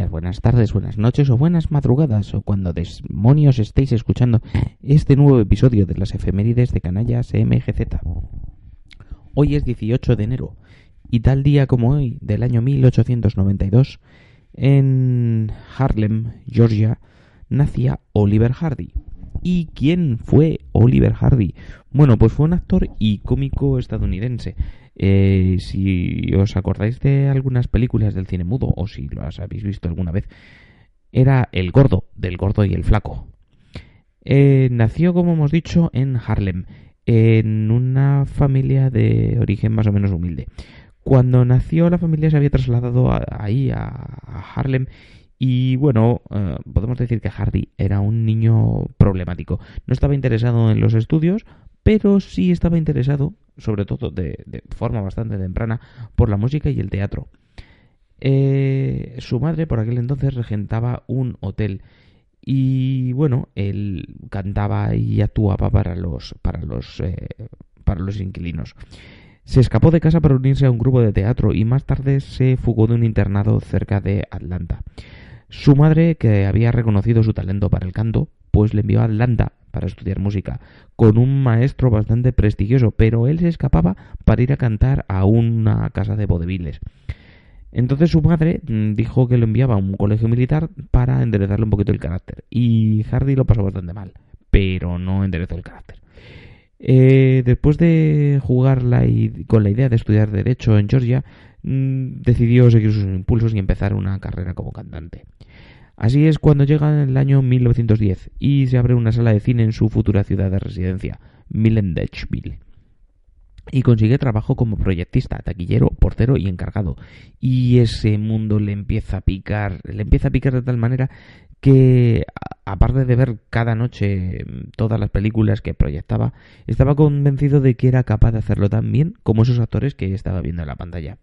Buenas tardes, buenas noches o buenas madrugadas o cuando demonios estéis escuchando este nuevo episodio de las efemérides de Canallas MGZ. Hoy es 18 de enero y tal día como hoy del año 1892 en Harlem, Georgia, nacía Oliver Hardy. ¿Y quién fue Oliver Hardy? Bueno, pues fue un actor y cómico estadounidense. Eh, si os acordáis de algunas películas del cine mudo, o si las habéis visto alguna vez, era el gordo, del gordo y el flaco. Eh, nació, como hemos dicho, en Harlem, en una familia de origen más o menos humilde. Cuando nació la familia se había trasladado ahí, a, a Harlem, y bueno, eh, podemos decir que Hardy era un niño problemático. No estaba interesado en los estudios, pero sí estaba interesado, sobre todo de, de forma bastante temprana, por la música y el teatro. Eh, su madre por aquel entonces regentaba un hotel y bueno, él cantaba y actuaba para los para los eh, para los inquilinos. Se escapó de casa para unirse a un grupo de teatro y más tarde se fugó de un internado cerca de Atlanta. Su madre, que había reconocido su talento para el canto, pues le envió a Atlanta para estudiar música, con un maestro bastante prestigioso, pero él se escapaba para ir a cantar a una casa de vodeviles. Entonces su madre mm, dijo que lo enviaba a un colegio militar para enderezarle un poquito el carácter. Y Hardy lo pasó bastante mal, pero no enderezó el carácter. Eh, después de jugar la i- con la idea de estudiar Derecho en Georgia, decidió seguir sus impulsos y empezar una carrera como cantante. Así es cuando llega el año 1910 y se abre una sala de cine en su futura ciudad de residencia, Millendechville. Y consigue trabajo como proyectista, taquillero, portero y encargado. Y ese mundo le empieza a picar, le empieza a picar de tal manera que, aparte de ver cada noche mm, todas las películas que proyectaba, estaba convencido de que era capaz de hacerlo tan bien como esos actores que estaba viendo en la pantalla.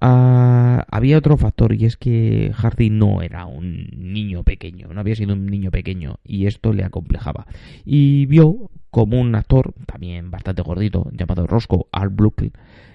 Ah, había otro factor y es que Hardy no era un niño pequeño, no había sido un niño pequeño y esto le acomplejaba. Y vio como un actor, también bastante gordito, llamado Roscoe Art Brooklyn,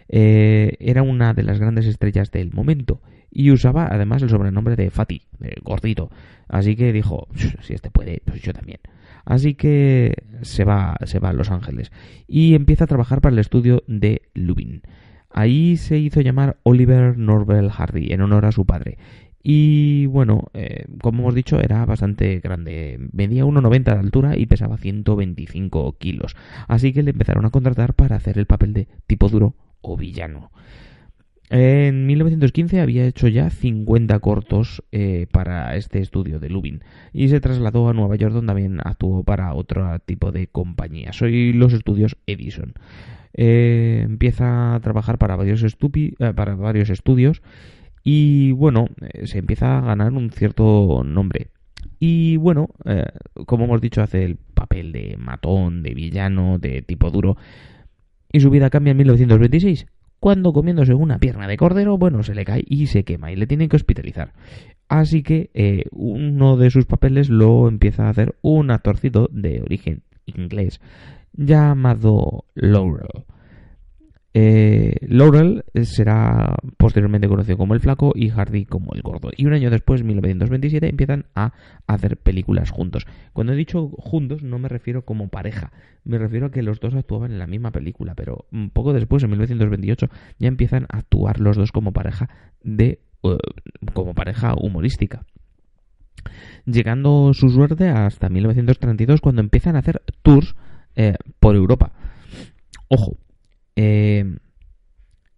eh, era una de las grandes estrellas del momento y usaba además el sobrenombre de Fatty, gordito. Así que dijo, si este puede, pues yo también. Así que se va, se va a Los Ángeles y empieza a trabajar para el estudio de Lubin. Ahí se hizo llamar Oliver Norvell Hardy en honor a su padre. Y bueno, eh, como hemos dicho, era bastante grande. Medía 1,90 de altura y pesaba 125 kilos. Así que le empezaron a contratar para hacer el papel de tipo duro o villano. En 1915 había hecho ya 50 cortos eh, para este estudio de Lubin y se trasladó a Nueva York donde también actuó para otro tipo de compañía. Soy los estudios Edison. Eh, empieza a trabajar para varios estudios y bueno, eh, se empieza a ganar un cierto nombre. Y bueno, eh, como hemos dicho, hace el papel de matón, de villano, de tipo duro. Y su vida cambia en 1926, cuando comiéndose una pierna de cordero, bueno, se le cae y se quema y le tienen que hospitalizar. Así que eh, uno de sus papeles lo empieza a hacer un actorcito de origen inglés llamado Laurel. Eh, Laurel será posteriormente conocido como el flaco y Hardy como el gordo. Y un año después, en 1927, empiezan a hacer películas juntos. Cuando he dicho juntos, no me refiero como pareja, me refiero a que los dos actuaban en la misma película, pero un poco después, en 1928, ya empiezan a actuar los dos como pareja de eh, como pareja humorística. Llegando su suerte hasta 1932, cuando empiezan a hacer tours eh, por Europa. Ojo, eh,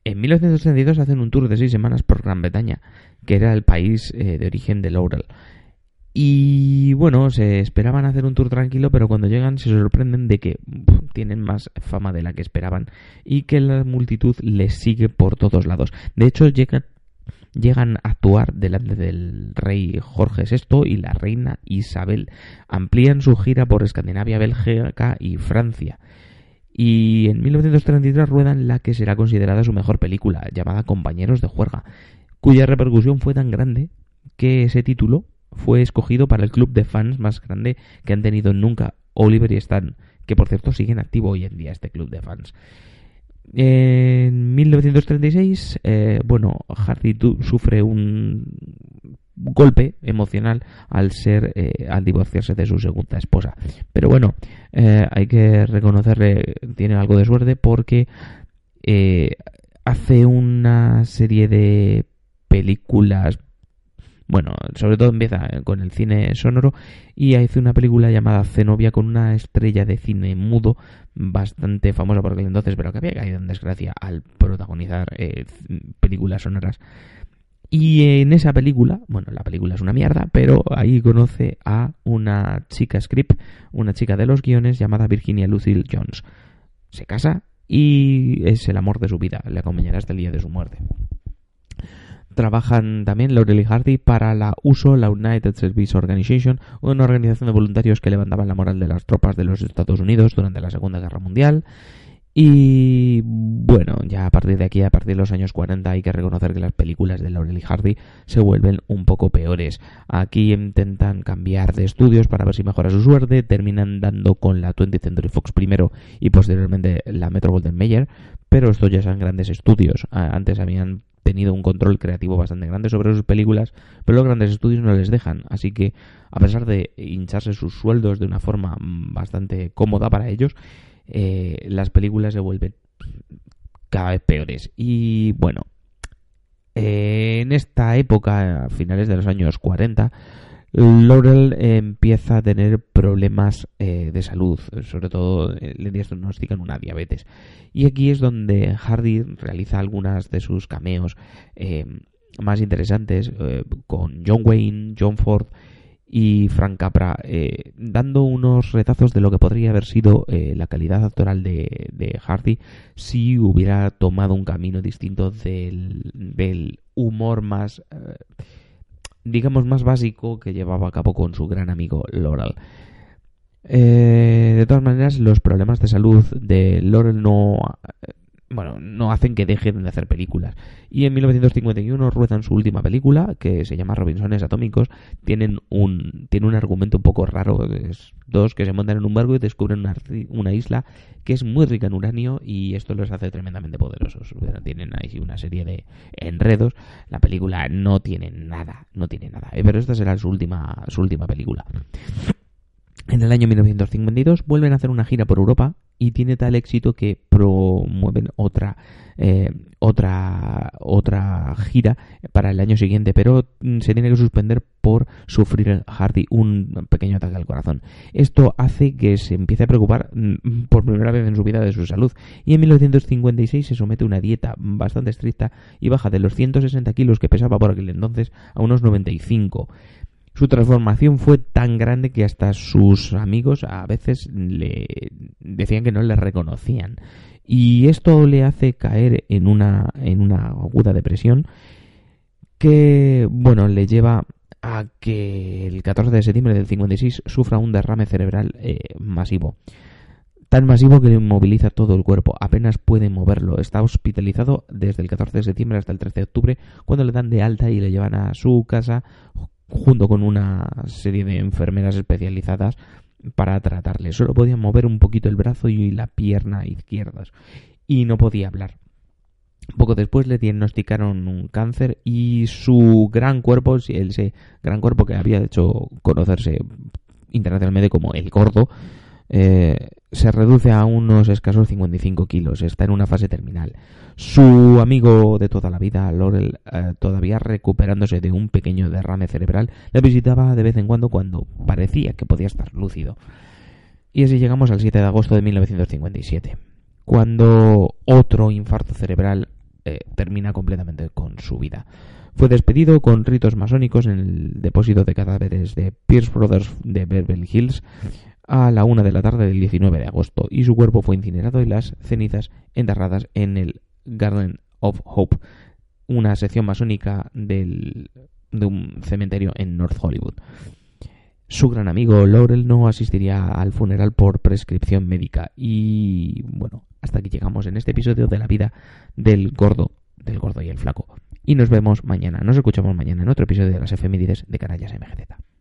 en 1932 hacen un tour de seis semanas por Gran Bretaña, que era el país eh, de origen de Laurel. Y bueno, se esperaban hacer un tour tranquilo, pero cuando llegan se sorprenden de que tienen más fama de la que esperaban y que la multitud les sigue por todos lados. De hecho, llegan, llegan a actuar delante del rey Jorge VI y la reina Isabel. Amplían su gira por Escandinavia, Bélgica y Francia. Y en 1933 ruedan la que será considerada su mejor película, llamada Compañeros de Juerga, cuya repercusión fue tan grande que ese título fue escogido para el club de fans más grande que han tenido nunca, Oliver y Stan, que por cierto siguen activo hoy en día este club de fans. En 1936, eh, bueno, Hardy sufre un golpe emocional al ser eh, al divorciarse de su segunda esposa. Pero bueno, eh, hay que reconocerle tiene algo de suerte porque hace una serie de películas bueno, sobre todo empieza con el cine sonoro y hace una película llamada Zenobia con una estrella de cine mudo bastante famosa por aquel entonces, pero que había caído en desgracia al protagonizar eh, películas sonoras. Y en esa película, bueno, la película es una mierda, pero ahí conoce a una chica script, una chica de los guiones llamada Virginia Lucille Jones. Se casa y es el amor de su vida, le acompañará hasta el día de su muerte. Trabajan también Laurel y Hardy para la USO, la United Service Organization, una organización de voluntarios que levantaban la moral de las tropas de los Estados Unidos durante la Segunda Guerra Mundial. Y bueno, ya a partir de aquí, a partir de los años 40, hay que reconocer que las películas de Laurel y Hardy se vuelven un poco peores. Aquí intentan cambiar de estudios para ver si mejora su suerte, terminan dando con la 20th Century Fox primero y posteriormente la Metro Golden Mayer, pero estos ya son grandes estudios. Antes habían tenido un control creativo bastante grande sobre sus películas, pero los grandes estudios no les dejan. Así que, a pesar de hincharse sus sueldos de una forma bastante cómoda para ellos, eh, las películas se vuelven cada vez peores. Y bueno, eh, en esta época, a finales de los años 40, Laurel empieza a tener problemas eh, de salud, sobre todo eh, le diagnostican una diabetes. Y aquí es donde Hardy realiza algunas de sus cameos más interesantes con John Wayne, John Ford y Frank Capra, dando unos retazos de lo que podría haber sido la calidad actoral de, Hardy si hubiera tomado un camino distinto del, del humor más digamos, más básico que llevaba a cabo con su gran amigo Laurel. Eh, de todas maneras, los problemas de salud de Laurel no bueno, no hacen que dejen de hacer películas. Y en 1951 ruedan su última película, que se llama Robinsones Atómicos. Tienen un, tiene un argumento un poco raro. Es dos que se montan en un barco y descubren una, isla que es muy rica en uranio y esto los hace tremendamente poderosos. Tienen ahí una serie de enredos. La película no tiene nada, no tiene nada. Eh, pero esta será su última, su última película. En el año 1952 vuelven a hacer una gira por Europa y tiene tal éxito que promueven otra eh, otra otra gira para el año siguiente. Pero mm, se tiene que suspender por sufrir Hardy un pequeño ataque al corazón. Esto hace que se empiece a preocupar mm, por primera vez en su vida de su salud. Y en 1956 se somete a una dieta bastante estricta y baja de los 160 kilos que pesaba por aquel entonces a unos 95 su transformación fue tan grande que hasta sus amigos a veces le decían que no le reconocían. Y esto le hace caer en una, en una aguda depresión que, bueno, le lleva a que el 14 de septiembre del 56 sufra un derrame cerebral eh, masivo. Tan masivo que le inmoviliza todo el cuerpo, apenas puede moverlo. Está hospitalizado desde el 14 de septiembre hasta el 13 de octubre, cuando le dan de alta y le llevan a su casa junto con una serie de enfermeras especializadas para tratarle. Solo podía mover un poquito el brazo y la pierna izquierdas y no podía hablar. Poco después le diagnosticaron un cáncer y su gran cuerpo, ese gran cuerpo que había hecho conocerse internacionalmente como el gordo, eh, se reduce a unos escasos 55 kilos. Está en una fase terminal. Su amigo de toda la vida, Laurel, eh, todavía recuperándose de un pequeño derrame cerebral, le visitaba de vez en cuando cuando parecía que podía estar lúcido. Y así llegamos al 7 de agosto de 1957, cuando otro infarto cerebral eh, termina completamente con su vida. Fue despedido con ritos masónicos en el depósito de cadáveres de Pierce Brothers de Beverly Hills a la una de la tarde del 19 de agosto y su cuerpo fue incinerado y las cenizas enterradas en el Garden of Hope una sección masónica del, de un cementerio en North Hollywood. Su gran amigo Laurel no asistiría al funeral por prescripción médica. Y bueno, hasta aquí llegamos en este episodio de la vida del gordo, del gordo y el flaco. Y nos vemos mañana, nos escuchamos mañana en otro episodio de las efemérides de Canallas MGZ.